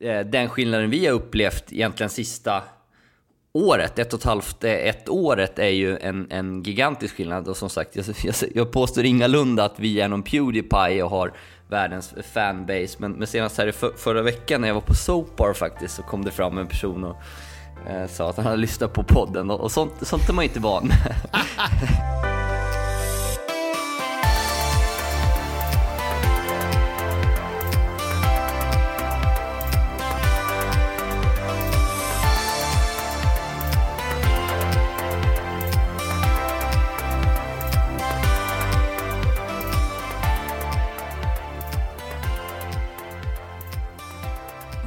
Eh, den skillnaden vi har upplevt egentligen sista året, ett och ett halvt, eh, ett året är ju en, en gigantisk skillnad. Och som sagt, jag, jag, jag påstår ingalunda att vi är någon Pewdiepie och har världens fanbase. Men, men senast här i för, förra veckan när jag var på Soapbar faktiskt så kom det fram en person och eh, sa att han hade lyssnat på podden och, och sånt, sånt är man inte van med.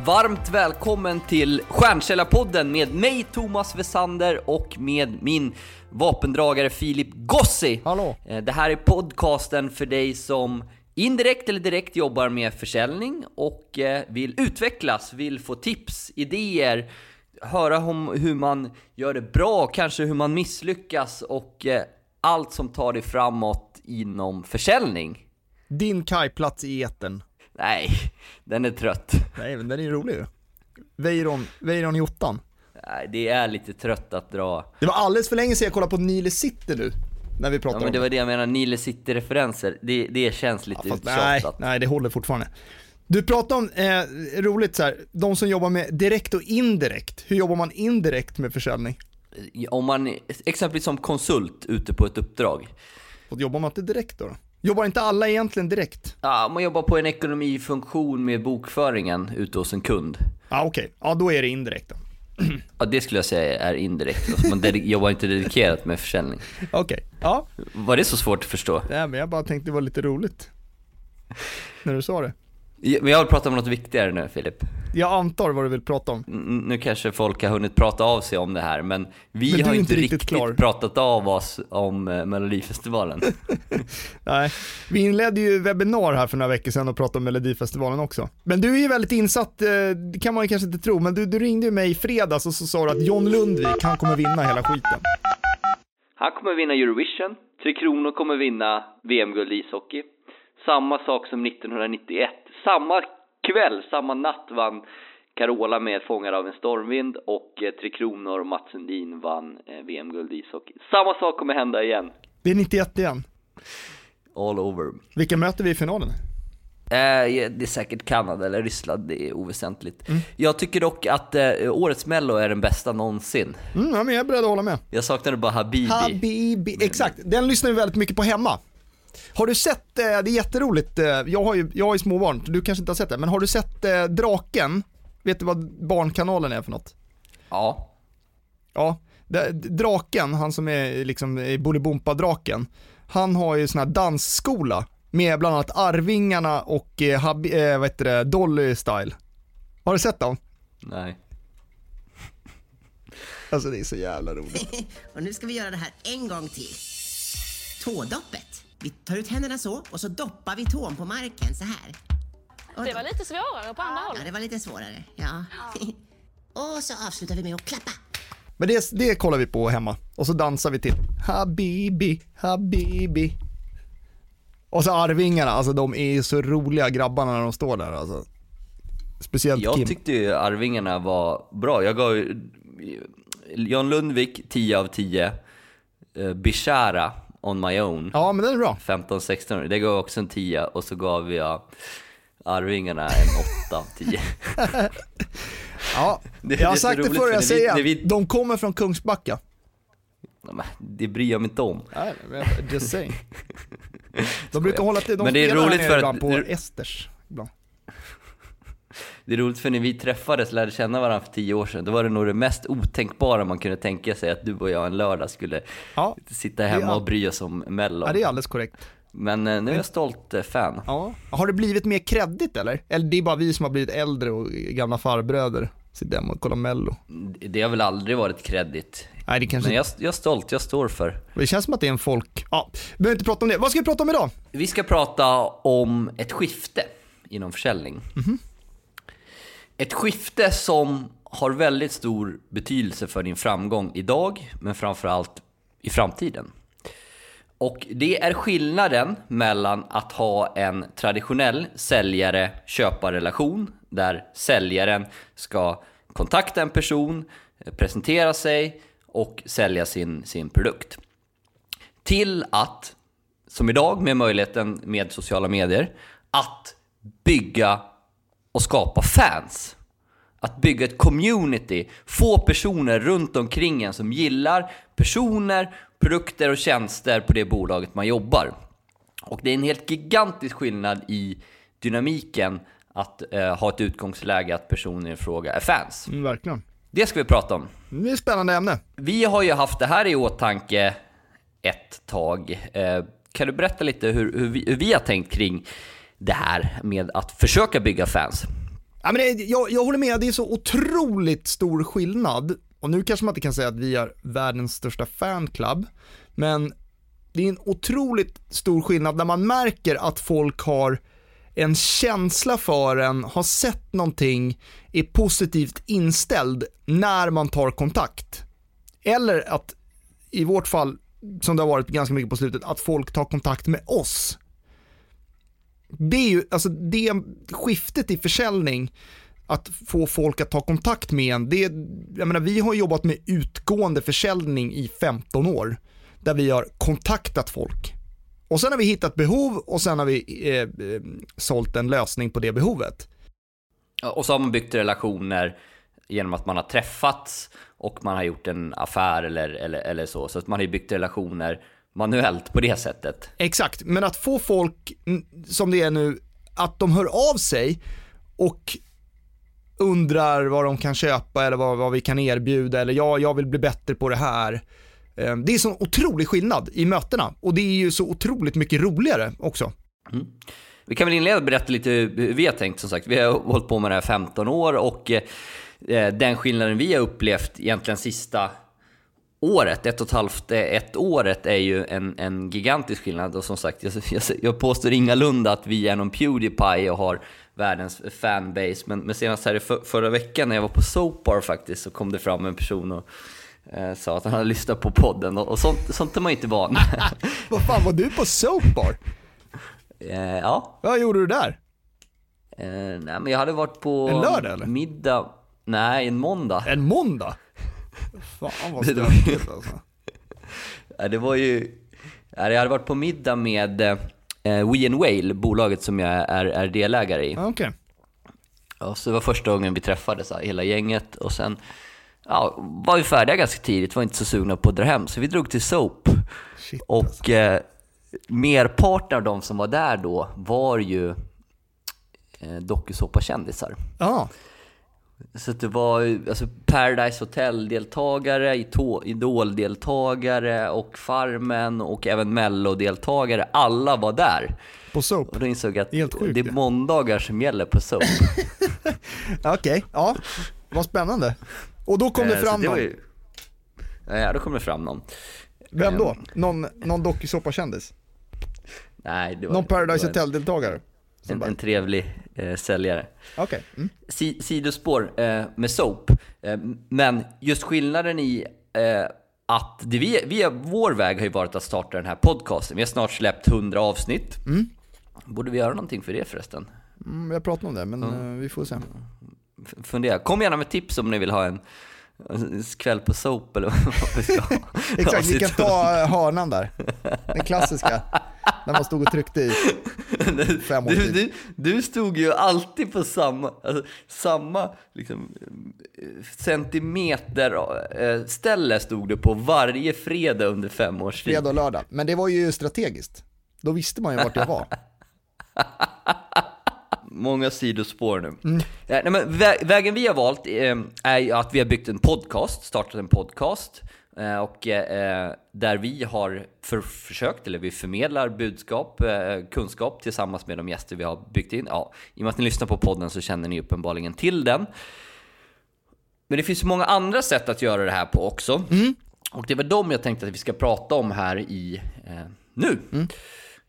Varmt välkommen till Stjärnkällarpodden med mig Thomas Wesander och med min vapendragare Filip Gossi. Hallå. Eh, Det här är podcasten för dig som indirekt eller direkt jobbar med försäljning och eh, vill utvecklas, vill få tips, idéer, höra om hur man gör det bra, kanske hur man misslyckas och eh, allt som tar dig framåt inom försäljning. Din kajplats i etern. Nej, den är trött. Nej men den är ju rolig ju. Weiron, Weiron i ottan. Nej, det är lite trött att dra. Det var alldeles för länge sedan jag kollade på Nile City nu. När vi Ja, pratade men om det var det jag menar, Nile City-referenser. Det, det känns lite Ja, nej, nej, det håller fortfarande. Du pratade om, eh, roligt så här, de som jobbar med direkt och indirekt. Hur jobbar man indirekt med försäljning? Om man, exempelvis som konsult ute på ett uppdrag. Och jobbar man inte direkt då? då? Jobbar inte alla egentligen direkt? Ja, man jobbar på en ekonomifunktion med bokföringen ute hos en kund. Ja okej, ja då är det indirekt då. Ja, det skulle jag säga är indirekt. Alltså, Man jobbar inte dedikerat med försäljning. Okej, ja. Var det så svårt att förstå? Nej men jag bara tänkte det var lite roligt. När du sa det. Men jag vill prata om något viktigare nu, Filip. Jag antar vad du vill prata om. N- Nu kanske folk har hunnit prata av sig om det här, men vi Men har inte riktigt, riktigt klar. pratat av oss om eh, Melodifestivalen. Nej, vi inledde ju webbinar här för några veckor sedan och pratade om Melodifestivalen också. Men du är ju väldigt insatt, eh, det kan man ju kanske inte tro, men du, du ringde ju mig i fredags och så sa du att John Lundvik, han kommer vinna hela skiten. Han kommer vinna Eurovision. Tre Kronor kommer vinna VM-guld i ishockey. Samma sak som 1991. Samma kväll, samma natt vann Carola med Fångad av en stormvind och eh, Tre Kronor och Mats Sundin vann eh, VM-guld i ishockey. Samma sak kommer hända igen. Det är 91 igen. All over. Vilka möter vi i finalen? Eh, det är säkert Kanada eller Ryssland, det är oväsentligt. Jag tycker dock att eh, årets mello är den bästa någonsin. Mm, ja, men jag är beredd att hålla med. Jag saknade bara Habibi. Habibi, exakt. Den lyssnar vi väldigt mycket på hemma. Har du sett, eh, det är jätteroligt, eh, jag har ju, jag har ju småbarn, du kanske inte har sett det, men har du sett eh, Draken? Vet du vad Barnkanalen är för något? Ja. Ja, draken, han som är liksom i Bolibompa-draken, han har ju sån här dansskola med bland annat Arvingarna och eh, hab, eh, vad heter det, Dolly Style. Har du sett dem? Nej. Alltså det är så jävla roligt. Och nu ska vi göra det här en gång till. Tådoppet. Vi tar ut händerna så och så doppar vi tån på marken så här. Och Det var lite svårare på andra Ja, hållet. det var lite svårare. Ja. och så avslutar vi med att klappa. Men det, det kollar vi på hemma och så dansar vi till Habibi, Habibi. Och så Arvingarna, alltså de är så roliga grabbarna när de står där alltså. Speciellt Jag Kim. tyckte ju Arvingarna var bra. Jag gav John Lundvik 10 av 10. Uh, Bishara on my own. Ja men den är bra. 15-16 Det gav också en 10 och så gav jag Arvingarna en 8 av 10. Ja, jag har sagt det förr, för jag vi- säger när vi- de kommer från Kungsbacka. Det bryr jag mig inte om. Nej, just saying. De brukar hålla till, de Men det är roligt för att- på Esters. Ibland. Det är roligt för när vi träffades, lärde känna varandra för 10 år sedan, då var det nog det mest otänkbara man kunde tänka sig att du och jag en lördag skulle Ja. sitta hemma är- och bry oss om mello. ja, det är alldeles korrekt. Men eh, nu är jag stolt eh, fan. Ja. Har det blivit mer kreddigt eller? Eller det är bara vi som har blivit äldre och gamla farbröder. Sitter hemma och kollar mello. Det har väl aldrig varit kredit. Nej det kanske Men jag, jag är stolt, jag står för. Det känns som att det är en folk... Ja, vi behöver inte prata om det. Vad ska vi prata om idag? Vi ska prata om ett skifte inom försäljning. Ett skifte som har väldigt stor betydelse för din framgång idag, men framförallt i framtiden. Och det är skillnaden mellan att ha en traditionell säljare-köparrelation där säljaren ska kontakta en person, presentera sig och sälja sin, sin produkt. Till att, som idag med möjligheten med sociala medier, att bygga och skapa fans. Att bygga ett community, få personer runt omkring en som gillar personer, produkter och tjänster på det bolaget man jobbar. Och det är en helt gigantisk skillnad i dynamiken att eh, ha ett utgångsläge att personen i fråga är fans. Mm, verkligen. Det ska vi prata om. Det är ett spännande ämne. Vi har ju haft det här i åtanke ett tag. Eh, kan du berätta lite hur, hur, vi, hur vi har tänkt kring det här med att försöka bygga fans? Ja, men det, jag, jag håller med, det är så otroligt stor skillnad. Och nu kanske man inte kan säga att vi är världens största fanclub, men det är en otroligt stor skillnad när man märker att folk har en känsla för en, har sett någonting, är positivt inställd när man tar kontakt. Eller att, i vårt fall, som det har varit ganska mycket på slutet, att folk tar kontakt med oss. Det är ju, alltså det skiftet i försäljning, att få folk att ta kontakt med en, det, jag menar vi har jobbat med utgående försäljning i 15 år, där vi har kontaktat folk. Och sen har vi hittat behov och sen har vi eh, eh sålt en lösning på det behovet. Och så har man byggt relationer genom att man har träffats och man har gjort en affär eller, eller, eller så. Så att man har byggt relationer manuellt på det sättet. Exakt, men att få folk, som det är nu, att de hör av sig och undrar vad de kan köpa eller vad, vad vi kan erbjuda eller ja, jag vill bli bättre på det här. Eh, det är så otrolig skillnad i mötena och det är ju så otroligt mycket roligare också. Mm. Vi kan väl inleda och berätta lite hur vi har tänkt som sagt. Vi har hållit på med det här 15 år och eh, den skillnaden vi har upplevt egentligen sista året, ett och ett halvt, eh, ett året är ju en, en gigantisk skillnad och som sagt, jag, jag, jag påstår ingalunda att vi är någon Pewdiepie och har världens fanbase, men, men senast här i för, förra veckan när jag var på Soapbar faktiskt så kom det fram en person och eh, sa att han hade lyssnat på podden och, och sånt, sånt är man inte van Vad fan, var du på Soapbar? eh, ja. Vad gjorde du där? Eh, nej, men jag hade varit på en lördag, eller? middag, nej en måndag. En måndag? Fan vad stökigt alltså. ja, det var ju, jag hade varit på middag med eh, We and Whale, bolaget som jag är, är delägare i. Okej. Okay. Ja, så det var första gången vi träffades, hela gänget. Och sen ja, var vi färdiga ganska tidigt, var inte så sugna på att dra hem. Så vi drog till Soap. Shit, och alltså. eh, merparten av de som var där då var ju eh, dokusåpakändisar. Ja. Så det var alltså Paradise Hotel-deltagare, Idol-deltagare och Farmen och även Mello-deltagare. Alla var där. På Soap? Och då insåg jag att sjukt, det är måndagar som gäller på Soap. Okej, okay. ja. Vad spännande. Och då kom det eh, fram det någon? Ju... Ja, då kom det fram någon. Vem då? Ehm. Någon, någon dokusåpakändis? Nej, det var Någon Paradise Hotel-deltagare? En, en, trevlig eh, säljare. Okay. Mm. Si, sidospår eh, med Soap. Eh, men just skillnaden i eh, att det vi, vi, vår väg har ju varit att starta den här podcasten. Vi har snart släppt 100 avsnitt. Mm. Borde vi göra någonting för det förresten? Mm, jag pratar om det, men mm. vi får se. Fundera. Kom gärna med tips om ni vill ha en kväll på soap eller vad vi ska ha. Exakt, vi kan ta eh, hörnan där. Den klassiska. När man stod och tryckte i fem år du, du, du stod ju alltid på samma, alltså, samma liksom, centimeter äh, ställe stod du på varje fredag under fem års tid. Fredag och lördag. Men det var ju strategiskt. Då visste man ju vart jag var. Många sidospår nu. Mm. Ja, nej, men vä vägen vi har valt eh, är att vi har byggt en podcast, startat en podcast. Eh, och eh, där vi har för, försökt, eller vi förmedlar budskap, eh, kunskap tillsammans med de gäster vi har byggt in. Ja, I och med att ni lyssnar på podden så känner ni uppenbarligen till den. Men det finns många andra sätt att göra det här på också. Mm. Och det var de jag tänkte att vi ska prata om här i eh, nu. Mm.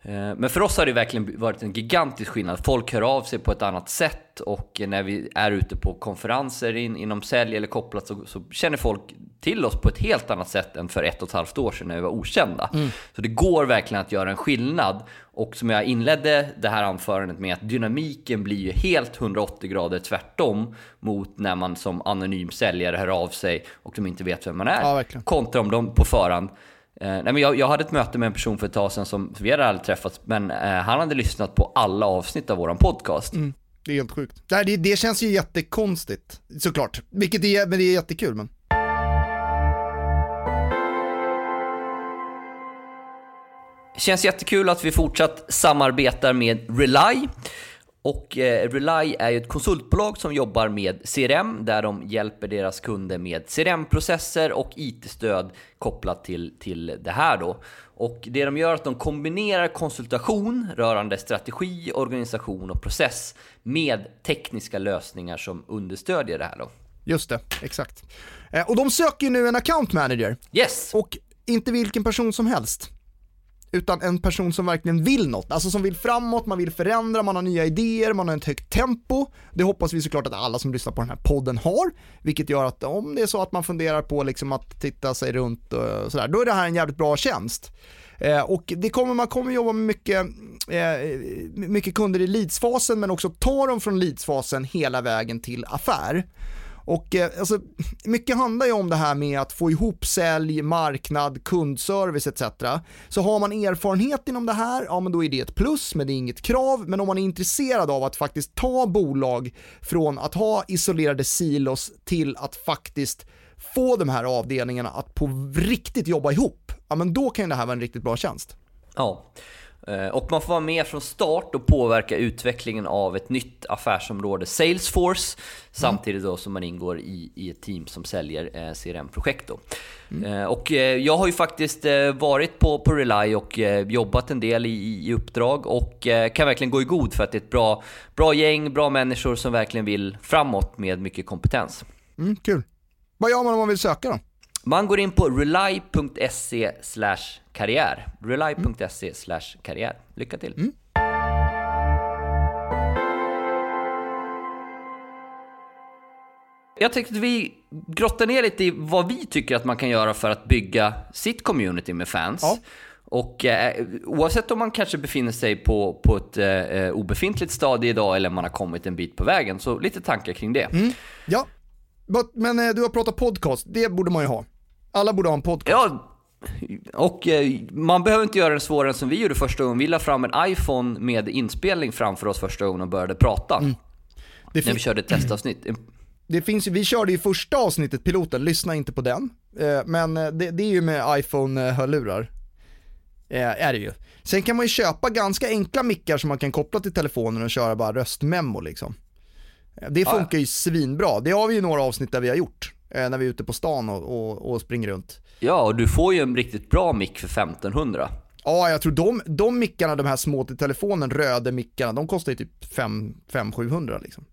Eh, men för oss har det verkligen varit en gigantisk skillnad. Folk hör av sig på ett annat sätt och när vi är ute på konferenser in, inom sälj eller kopplat så, så känner folk till oss på ett helt annat sätt än för ett och ett halvt år sedan när vi var okända. Så det går verkligen att göra en skillnad. Och som jag inledde det här anförandet med att dynamiken blir ju helt 180 grader tvärtom mot när man som anonym säljare hör av sig och de inte vet vem man är. Ja, kontra om de på förhand Eh, nej, men jag, jag hade ett möte med en person för ett tag sedan som vi hade aldrig träffats, men eh, han hade lyssnat på alla avsnitt av våran podcast. Det är helt sjukt. Nej, det, det känns ju jättekonstigt, såklart. Vilket är, men det är jättekul. Men... Känns jättekul att vi fortsatt samarbetar med Rely. Och eh, Rely är ju ett konsultbolag som jobbar med CRM där de hjälper deras kunder med CRM-processer och IT-stöd kopplat till, till det här då. Och det de gör är att de kombinerar konsultation rörande strategi, organisation och process med tekniska lösningar som understödjer det här då. Just det, exakt. Eh, och de söker ju nu en account manager. Yes! Och inte vilken person som helst. Utan en person som verkligen vill något, alltså som vill framåt, man vill förändra, man har nya idéer, man har ett högt tempo. Det hoppas vi såklart att alla som lyssnar på den här podden har, vilket gör att om det är så att man funderar på liksom att titta sig runt och sådär, då är det här en jävligt bra tjänst. Eh, och det kommer, man kommer jobba med mycket, eh, mycket kunder i leadsfasen men också ta dem från leadsfasen hela vägen till affär. Och eh, alltså, mycket handlar ju om det här med att få ihop sälj, marknad, kundservice etc. Så har man erfarenhet inom det här, ja men då är det ett plus, men det är inget krav. Men om man är intresserad av att faktiskt ta bolag från att ha isolerade silos till att faktiskt få de här avdelningarna att på riktigt jobba ihop, ja men då kan det här vara en riktigt bra tjänst. Ja, och man får vara med från start och påverka utvecklingen av ett nytt affärsområde, Salesforce, samtidigt då som man ingår i, i ett team som säljer eh, CRM-projekt. Då. Eh, Och eh, jag har ju faktiskt eh, varit på, på Rely och eh, jobbat en del i, i uppdrag och eh, kan verkligen gå i god för att det är ett bra, bra gäng, bra människor som verkligen vill framåt med mycket kompetens. Mm, kul. Vad gör man om man vill söka då? Man går in på rely.se karriär. Rely.se karriär. Lycka till! Jag tänkte att vi grottar ner lite i vad vi tycker att man kan göra för att bygga sitt community med fans. Ja. Och eh, oavsett om man kanske befinner sig på, på ett eh, obefintligt stadie idag eller man har kommit en bit på vägen, så lite tankar kring det. Ja, But, men eh, du har pratat podcast, det borde man ju ha. Alla borde ha en podcast. Ja, och eh, man behöver inte göra det svårare än som vi gjorde första gången. Vi la fram en iPhone med inspelning framför oss första gången och började prata. Det, När vi körde ett testavsnitt. det finns vi körde ju första avsnittet, piloten, lyssna inte på den. Eh, men eh, det, det är ju med iPhone-hörlurar. Eh, är det ju. Sen kan man ju köpa ganska enkla mickar som man kan koppla till telefonen och köra bara röstmemo liksom. Det funkar ju svinbra. Det har vi ju några avsnitt där vi har gjort. Eh, När vi är ute på stan och, och, och springer runt. Ja, och du får ju en riktigt bra mick för 1500. Ja, jag tror de, de mickarna, de här små till telefonen, röda mickarna, de kostar ju typ 500-700 liksom.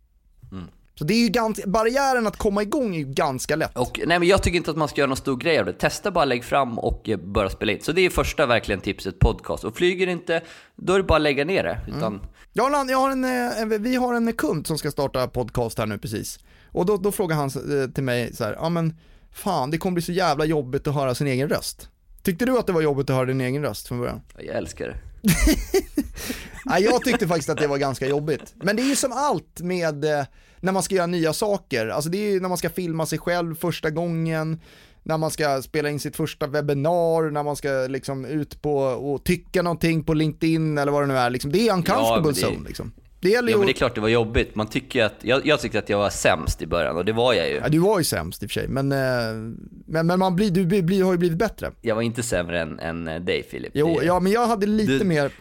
Mm. Så det är ju ganska, barriären att komma igång är ju ganska lätt. Och nej, men jag tycker inte att man ska göra någon stor grej av det. Testa bara, lägg fram och eh, börja spela in. Så det är första verkligen tipset, podcast. Och flyger inte, då är det bara att lägga ner det. Utan, Jag har, en- jag har en, eh, vi har en kund som ska starta podcast här nu precis. Och då, då frågar han eh, till mig så här, ja men fan det kommer bli så jävla jobbigt att höra sin egen röst. Tyckte du att det var jobbigt att höra din egen röst från början? jag älskar det. Nej, jag tyckte faktiskt att det var ganska jobbigt. Men det är ju som allt med eh, när man ska göra nya saker. Alltså det är ju när man ska filma sig själv första gången, när man ska spela in sitt första webbinar, när man ska liksom ut på och tycka någonting på LinkedIn eller vad det nu är. Liksom, det är uncomfortable men det- zone liksom. Det gäller ju Ja, men det är klart det var jobbigt. Man tycker att, jag, jag tyckte att jag var sämst i början och det var jag ju. Ja, du var ju sämst i och för sig, men, eh, men, men man blir, du blir, blir, har ju blivit bättre. Jag var inte sämre än, än eh, dig Filip. Jo, Det- ja, men jag hade lite Du- mer,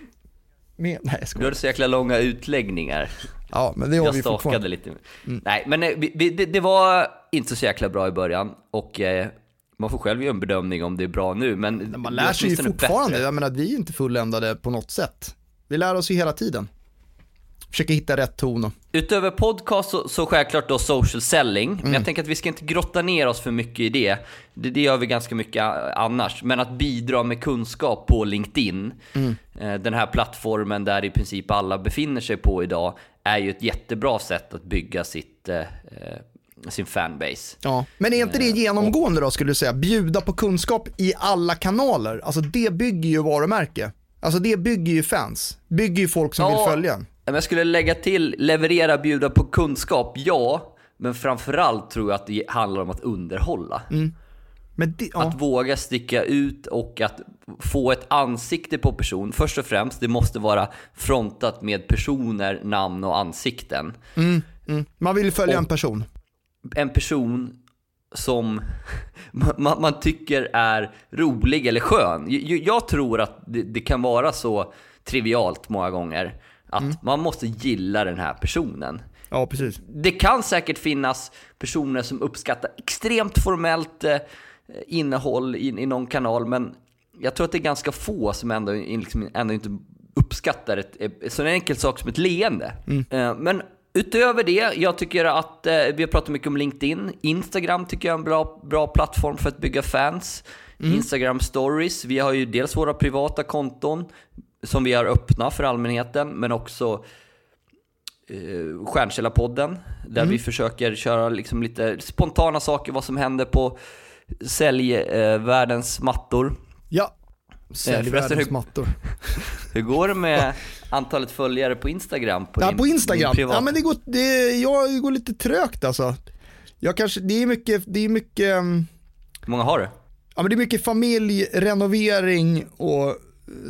mer nej jag Du skojar. hade så jäkla långa utläggningar. Ja, men det har Jag vi fortfarande. lite. Nej, men eh, vi, vi, det, det var inte så jäkla bra i början och eh, man får själv göra en bedömning om det är bra nu. Men Man lär sig ju fortfarande, bättre. jag menar vi är inte fulländade på något sätt. Vi lär oss ju hela tiden. Försöker hitta rätt ton och, Utöver podcast så, så självklart då social selling. Men jag tänker att vi ska inte grotta ner oss för mycket i det. Det, det gör vi ganska mycket annars. Men att bidra med kunskap på LinkedIn, eh, den här plattformen där i princip alla befinner sig på idag, är ju ett jättebra sätt att bygga sitt, eh, eh, sin fanbase. Ja. Men är inte det genomgående då skulle du säga? Bjuda på kunskap i alla kanaler. Alltså det bygger ju varumärke. Alltså det bygger ju fans. Bygger ju folk som Ja. vill följa en. Jag skulle lägga till leverera, bjuda på kunskap, ja. Men framförallt tror jag att det handlar om att underhålla. Men det, ja. Att våga sticka ut och att få ett ansikte på person. Först och främst, det måste vara frontat med personer, namn och ansikten. mm. Man vill följa en person. En person som man, man tycker är rolig eller skön. Jag, jag tror att det, det kan vara så trivialt många gånger. Att man måste gilla den här personen. Ja, precis. Det kan säkert finnas personer som uppskattar extremt formellt eh, innehåll i, i någon kanal, men jag tror att det är ganska få som ändå, liksom, ändå inte uppskattar ett, ett, så en enkel sak som ett leende. Eh, men utöver det, jag tycker att eh, vi har pratat mycket om LinkedIn. Instagram tycker jag är en bra, bra plattform för att bygga fans. Instagram stories, vi har ju dels våra privata konton som vi har öppna för allmänheten, men också eh, Stjärnkällarpodden, där vi försöker köra liksom lite spontana saker, vad som händer på säljvärldens mattor. Ja. Sälj Eh, mattor. Hur går det med antalet följare på Instagram? På Ja, din- på Instagram. Ja, men det går, det, ja, det går lite trögt alltså. Jag kanske, det är mycket, det är mycket, mm, Hur många har du? ja men det är mycket familj, renovering och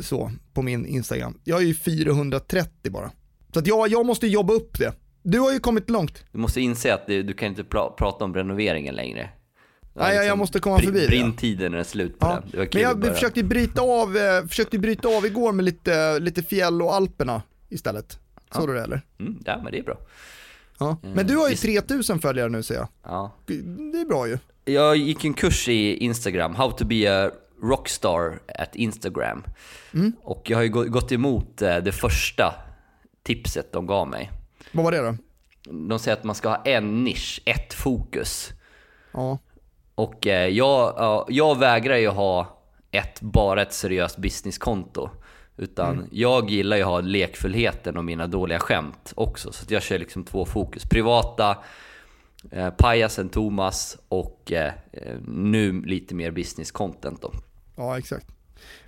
så på min Instagram. Jag är ju 430 bara. Så att jag, jag måste jobba upp det. Du har ju kommit långt. Du måste inse att det, du kan inte pra, prata om renoveringen längre. Du Nej, jag- jag måste komma förbi det. Brintiden är slut på Ja. den. Men jag början. försökte bryta av, eh, försökte bryta av igår med lite, lite fjäll och Alperna istället. Såg du det eller? Mm, ja, men det är bra. Ja. Men du har ju visst. 3000 följare nu ser jag. Ja. Det är bra ju. Jag gick en kurs i Instagram, How to be a rockstar at Instagram. Mm. Och jag har ju gå- gått emot eh, det första tipset de gav mig. Vad var det då? De säger att man ska ha en nisch, ett fokus. Ja. Och eh, jag, ja, jag vägrar ju ha ett, bara ett seriöst businesskonto. Utan jag gillar ju att ha lekfullheten och mina dåliga skämt också. Så jag kör liksom två fokus. Privata, eh, pajasen Thomas och eh, eh, nu lite mer business content då. Ja, exakt.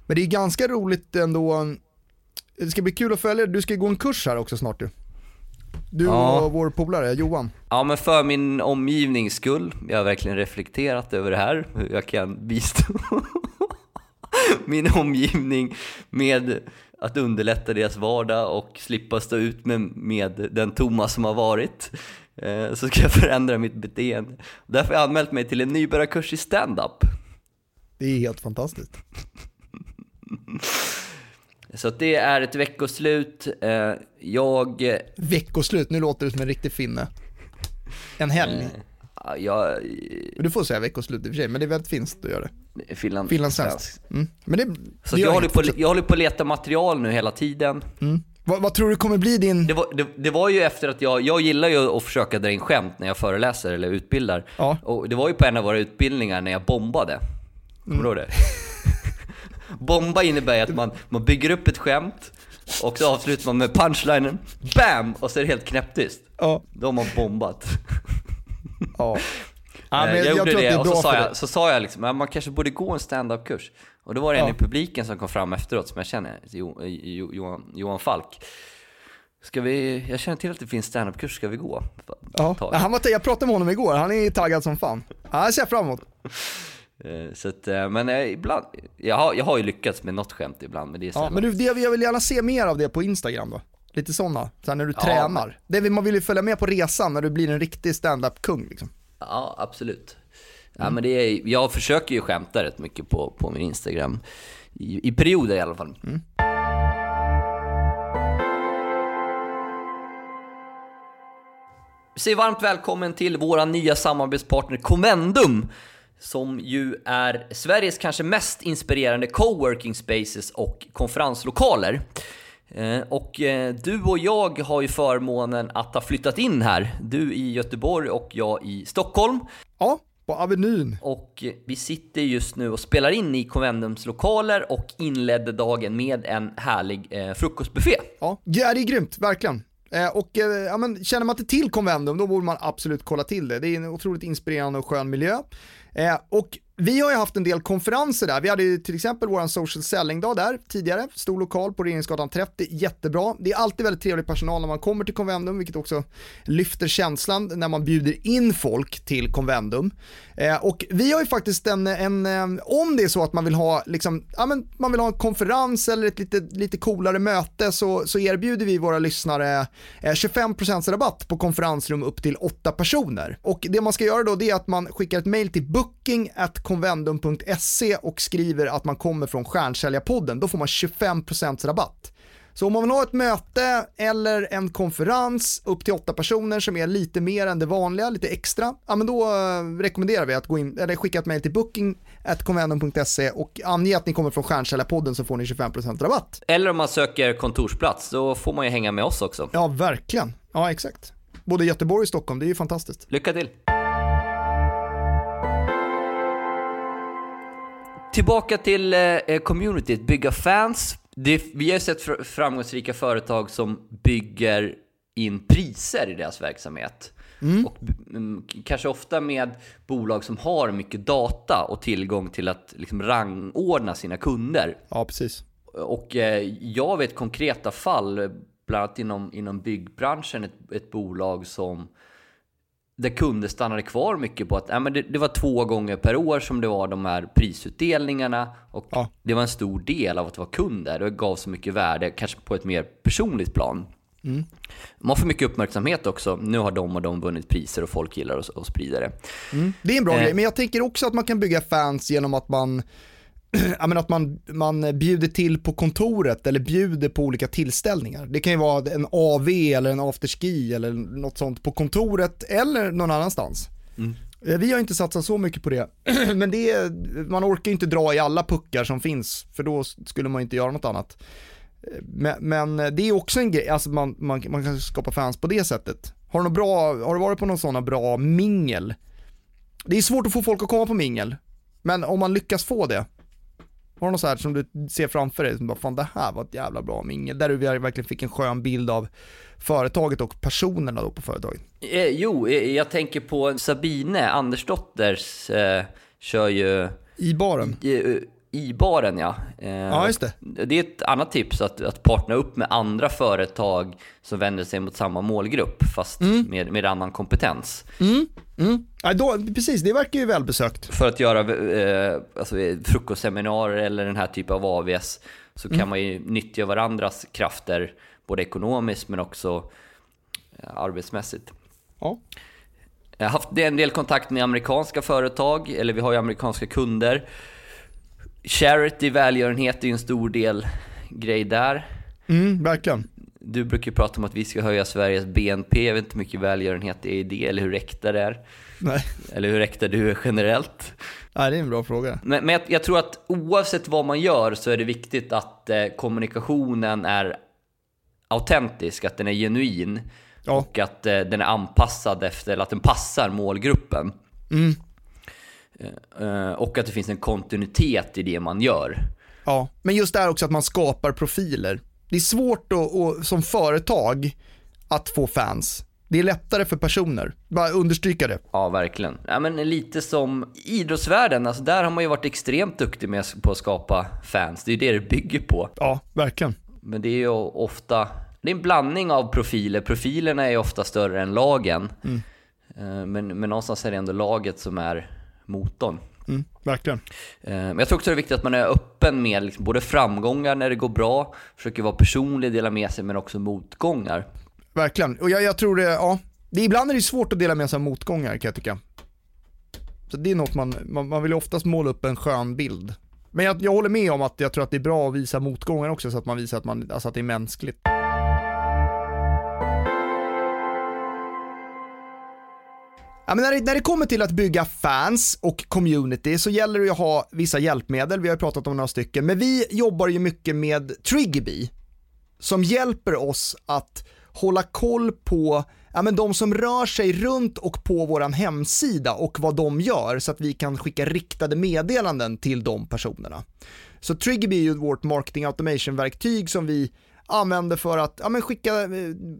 Men det är ganska roligt ändå. Det ska bli kul att följa. Du ska gå en kurs här också snart du. Du Ja. och vår polare Johan. Ja men för min omgivnings skull, jag har verkligen reflekterat över det här, hur jag kan bistå min omgivning med att underlätta deras vardag och slippa stå ut med, med den Thomas som har varit. Eh, Så ska jag förändra mitt beteende. Därför har jag anmält mig till en nybörjarkurs i stand-up. Det är helt fantastiskt. Så det är ett veckoslut. Eh, Jag, eh, Veckoslut, nu låter du som en riktig finne. En helg. ja, jag, Du får säga veckoslut i och för sig, men det är väldigt finskt att göra det. Finland, Finlandssvenskt. Mm. Men det, Så det jag, håller på, jag håller på att leta material nu hela tiden. Mm. Vad, vad tror du kommer bli din... Det var, det, det var ju efter att jag, jag gillar ju att försöka dra in skämt när jag föreläser eller utbildar. Ja. Och det var ju på en av våra utbildningar när jag bombade. Kommer du ihåg det? Bomba innebär att man, man bygger upp ett skämt och så avslutar man med punchlinen, BAM! Och så är det helt knäpptyst. Ja. Då har man bombat. ja. Ja, Eh, men jag, gjorde att det, är och så sa, jag, så sa jag liksom, att man kanske borde gå en stand-up-kurs. Och då var det en Ja. i publiken som kom fram efteråt som jag känner, jo, jo, Johan, Johan Falk. Ska vi, jag känner till att det finns stand-up-kurs, ska vi gå? Ja. Han var, jag pratade med honom igår, han är taggad som fan. Ja, jag ser fram emot. Eh, Så att, eh, men eh, ibland, jag har, jag har ju lyckats med något skämt ibland, men det är Ja, men du, det, jag vill gärna se mer av det på Instagram då. Lite sådana, så när du Ja, tränar. Det man vill ju följa med på resan när du blir en riktig stand-up-kung liksom. Ja, absolut. Ja, Mm. men det är, jag försöker ju skämta rätt mycket på, på min Instagram. I, I perioder i alla fall. Mm. Säg varmt välkommen till våra nya samarbetspartner Commendum som ju är Sveriges kanske mest inspirerande coworking spaces och konferenslokaler. Eh, Och eh, du och jag har ju förmånen att ha flyttat in här. Du i Göteborg och jag i Stockholm. Ja, på Avenyn. Och eh, vi sitter just nu och spelar in i Convendums lokaler och inledde dagen med en härlig frukostbuffé. Ja, det är grymt, verkligen. Och ja, men, känner man inte till Convendum då borde man absolut kolla till det. Det är en otroligt inspirerande och skön miljö. Eh, och vi har ju haft en del konferenser där. Vi hade ju till exempel vår social selling-dag där tidigare, stor lokal på Regeringsgatan 30, jättebra. Det är alltid väldigt trevlig personal när man kommer till Convendum, vilket också lyfter känslan när man bjuder in folk till Convendum. Eh, och vi har ju faktiskt en, en, eh, om det är så att man vill ha, liksom, ja, men man vill ha en konferens eller ett lite, lite coolare möte så, så erbjuder vi våra lyssnare eh, 25% rabatt på konferensrum upp till 8 personer. Och det man ska göra då det är att man skickar ett mail till booking at convendum.se och skriver att man kommer från Stjärnsäljarpodden, då får man 25% rabatt. Så om man vill ha ett möte eller en konferens upp till åtta personer som är lite mer än det vanliga, lite extra, ja men då eh, rekommenderar vi att gå in, eller skicka ett mejl till booking.convendum.se och ange att ni kommer från Stjärnsäljarpodden så får ni 25% rabatt. Eller om man söker kontorsplats, då får man ju hänga med oss också. Ja, verkligen. Ja, exakt. Både Göteborg och Stockholm, det är ju fantastiskt. Lycka till! Tillbaka till eh, communityt, bygga fans. Det, vi har ju sett fr framgångsrika företag som bygger in priser i deras verksamhet. Mm. Och mm, kanske ofta med bolag som har mycket data och tillgång till att liksom rangordna sina kunder. Ja, precis. Och eh, jag vet konkreta fall, bland annat inom, inom byggbranschen, ett, ett bolag som där kunder stannade kvar mycket på att äh, men det, det, var två gånger per år som det var de här prisutdelningarna och ja. det var en stor del av att vara kund där. Det gav så mycket värde, kanske på ett mer personligt plan. Mm. Man får mycket uppmärksamhet också. Nu har de och de vunnit priser och folk gillar att, sprida det. Mm. Det är en bra eh. grej, men jag tänker också att man kan bygga fans genom att man att man, man bjuder till på kontoret eller bjuder på olika tillställningar. Det kan ju vara en AV eller en afterski eller något sånt på kontoret eller någon annanstans. Mm. Eh, vi har inte satsat så mycket på det, men det är, man orkar inte dra i alla puckar som finns, för då skulle man inte göra något annat. Eh, men, men det är också en grej, alltså man, man, man kan skapa fans på det sättet. Har du, bra, har du varit på någon sådana bra mingel? Det är svårt att få folk att komma på mingel, men om man lyckas få det, har du något så här som du ser framför dig, som bara fan det här var ett jävla bra mingel, där du verkligen fick en skön bild av företaget och personerna då på företaget? Eh, jo, eh, jag tänker på Sabine Andersdotters, eh, kör ju... I baren? I, i baren ja. Eh, ja, det. Det är ett annat tips, att, att partnera upp med andra företag som vänder sig mot samma målgrupp, fast mm. med, med annan kompetens. Mm. Mm. Ja, då, precis, det verkar ju välbesökt. För att göra eh, alltså, frukostseminarier eller den här typen av AVS så kan mm. man ju nyttja varandras krafter, både ekonomiskt men också ja, arbetsmässigt. Ja. Jag har haft en del kontakt med amerikanska företag, eller vi har ju amerikanska kunder. Charity, välgörenhet är ju en stor del grej där. Mm, verkligen. Du brukar prata om att vi ska höja Sveriges BNP. Jag vet inte hur mycket välgörenhet det är i det, eller hur äkta det är. Nej. Eller hur äkta du är generellt. Nej, det är en bra fråga. Men, men jag, jag, tror att oavsett vad man gör så är det viktigt att eh, kommunikationen är autentisk, att den är genuin. Ja. Och att eh, den är anpassad efter, eller att den passar målgruppen. Mm. Eh, och att det finns en kontinuitet i det man gör. Ja, men just det här också att man skapar profiler. Det är svårt att, att, som företag att få fans. Det är lättare för personer. Bara understryka det. Ja, verkligen. Ja, men lite som idrottsvärlden, alltså där har man ju varit extremt duktig med på att skapa fans. Det är ju det det bygger på. Ja, verkligen. Men det är ju ofta, det är en blandning av profiler. Profilerna är ju ofta större än lagen. Mm. Eh, men, men någonstans är det ändå laget som är motorn. Mm, verkligen. Eh, men jag tror också det är viktigt att man är öppen med liksom både framgångar när det går bra, försöker vara personlig, dela med sig, men också motgångar. Verkligen, och jag, jag tror det, ja, det, ibland är det svårt att dela med sig av motgångar kan jag tycka. Så det är något man, man, man vill oftast måla upp en skön bild. Men jag, jag håller med om att jag tror att det är bra att visa motgångar också så att man visar att, man, alltså att det är mänskligt. Ja, men när, det, när det kommer till att bygga fans och community så gäller det att ha vissa hjälpmedel, vi har pratat om några stycken, men vi jobbar ju mycket med Triggerbee som hjälper oss att hålla koll på ja, men de som rör sig runt och på vår hemsida och vad de gör så att vi kan skicka riktade meddelanden till de personerna. Så Triggerbee är ju vårt marketing automation-verktyg som vi använder för att ja, men skicka eh,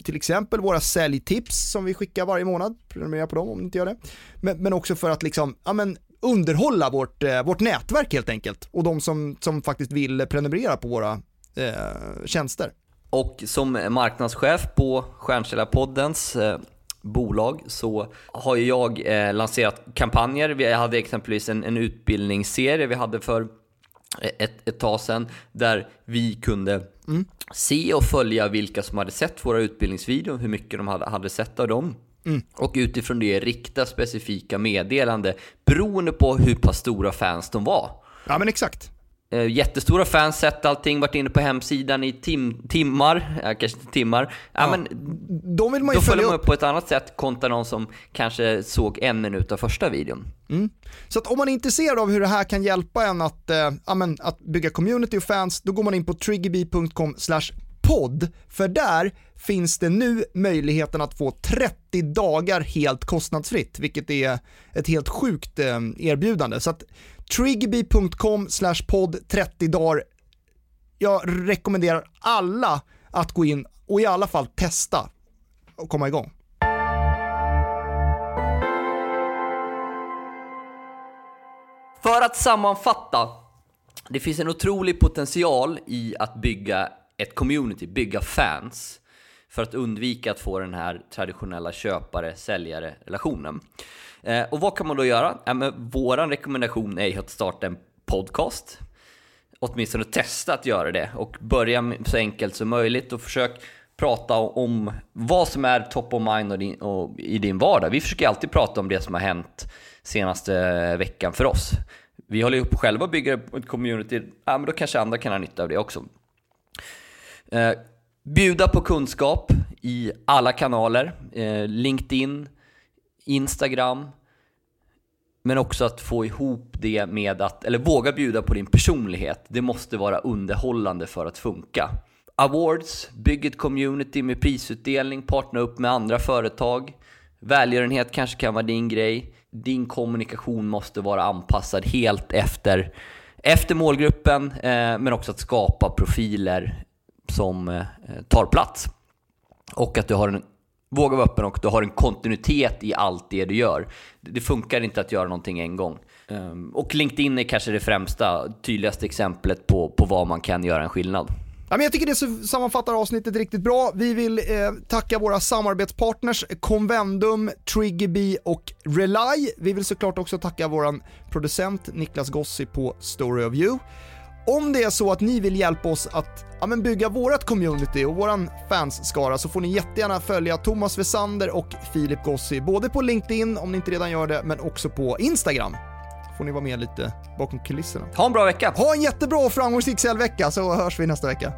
till exempel våra säljtips som vi skickar varje månad. Prenumerera på dem om ni inte gör det. Men, men också för att liksom, ja, men underhålla vårt, eh, vårt nätverk helt enkelt och de som, som faktiskt vill prenumerera på våra eh, tjänster. Och som marknadschef på Stjärnkällarpoddens eh, bolag så har jag eh, lanserat kampanjer. Vi hade exempelvis en, en utbildningsserie vi hade för ett, ett tag sedan där vi kunde mm. se och följa vilka som hade sett våra utbildningsvideor, hur mycket de hade, hade sett av dem. Mm. Och utifrån det rikta specifika meddelande beroende på hur pass stora fans de var. Ja men exakt. Eh, jättestora fans, sett allting, varit inne på hemsidan i tim timmar, äh, kanske inte timmar. Ja, ja, men de vill man ju då följer man upp på ett annat sätt kontra någon som kanske såg en minut av första videon. Mm. Så att om man är intresserad av hur det här kan hjälpa en att, äh, amen, att bygga community och fans, då går man in på triggerby.com podd, för där finns det nu möjligheten att få 30 dagar helt kostnadsfritt, vilket är ett helt sjukt eh, erbjudande. Så att triggerby.com podd 30 dagar. Jag rekommenderar alla att gå in och i alla fall testa och komma igång. För att sammanfatta, det finns en otrolig potential i att bygga ett community, bygga fans för att undvika att få den här traditionella köpare-säljare-relationen. Eh, och vad kan man då göra? Ja, men våran rekommendation är att starta en podcast. Åtminstone testa att göra det och börja så enkelt som möjligt och försök prata om vad som är top of mind och, din, och i din vardag. Vi försöker alltid prata om det som har hänt senaste eh, veckan för oss. Vi håller ju på själva att bygga ett community, ja, men då kanske andra kan ha nytta av det också. Eh, bjuda på kunskap i alla kanaler. Eh, LinkedIn, Instagram. Men också att få ihop det med att, eller våga bjuda på din personlighet. Det måste vara underhållande för att funka. Awards, bygg ett community med prisutdelning, partner upp med andra företag. Välgörenhet kanske kan vara din grej. Din kommunikation måste vara anpassad helt efter, efter målgruppen, eh, men också att skapa profiler som eh, tar plats. Och att du har en, vågar vara öppen och du har en kontinuitet i allt det du gör. Det funkar inte att göra någonting en gång. Ehm, och LinkedIn är kanske det främsta, tydligaste exemplet på, på vad man kan göra en skillnad. Ja, men jag tycker det sammanfattar avsnittet riktigt bra. Vi vill eh, tacka våra samarbetspartners Convendum, Triggerbee och Rely. Vi vill såklart också tacka vår producent Niklas Gossi på Story of You. Om det är så att ni vill hjälpa oss att ja, men bygga vårt community och våran fansskara så får ni jättegärna följa Thomas Wesander och Filip Gossi både på LinkedIn om ni inte redan gör det men också på Instagram. Får ni vara med lite bakom kulisserna. Ha en bra vecka! Ha en jättebra och framgångsrik säljvecka så hörs vi nästa vecka.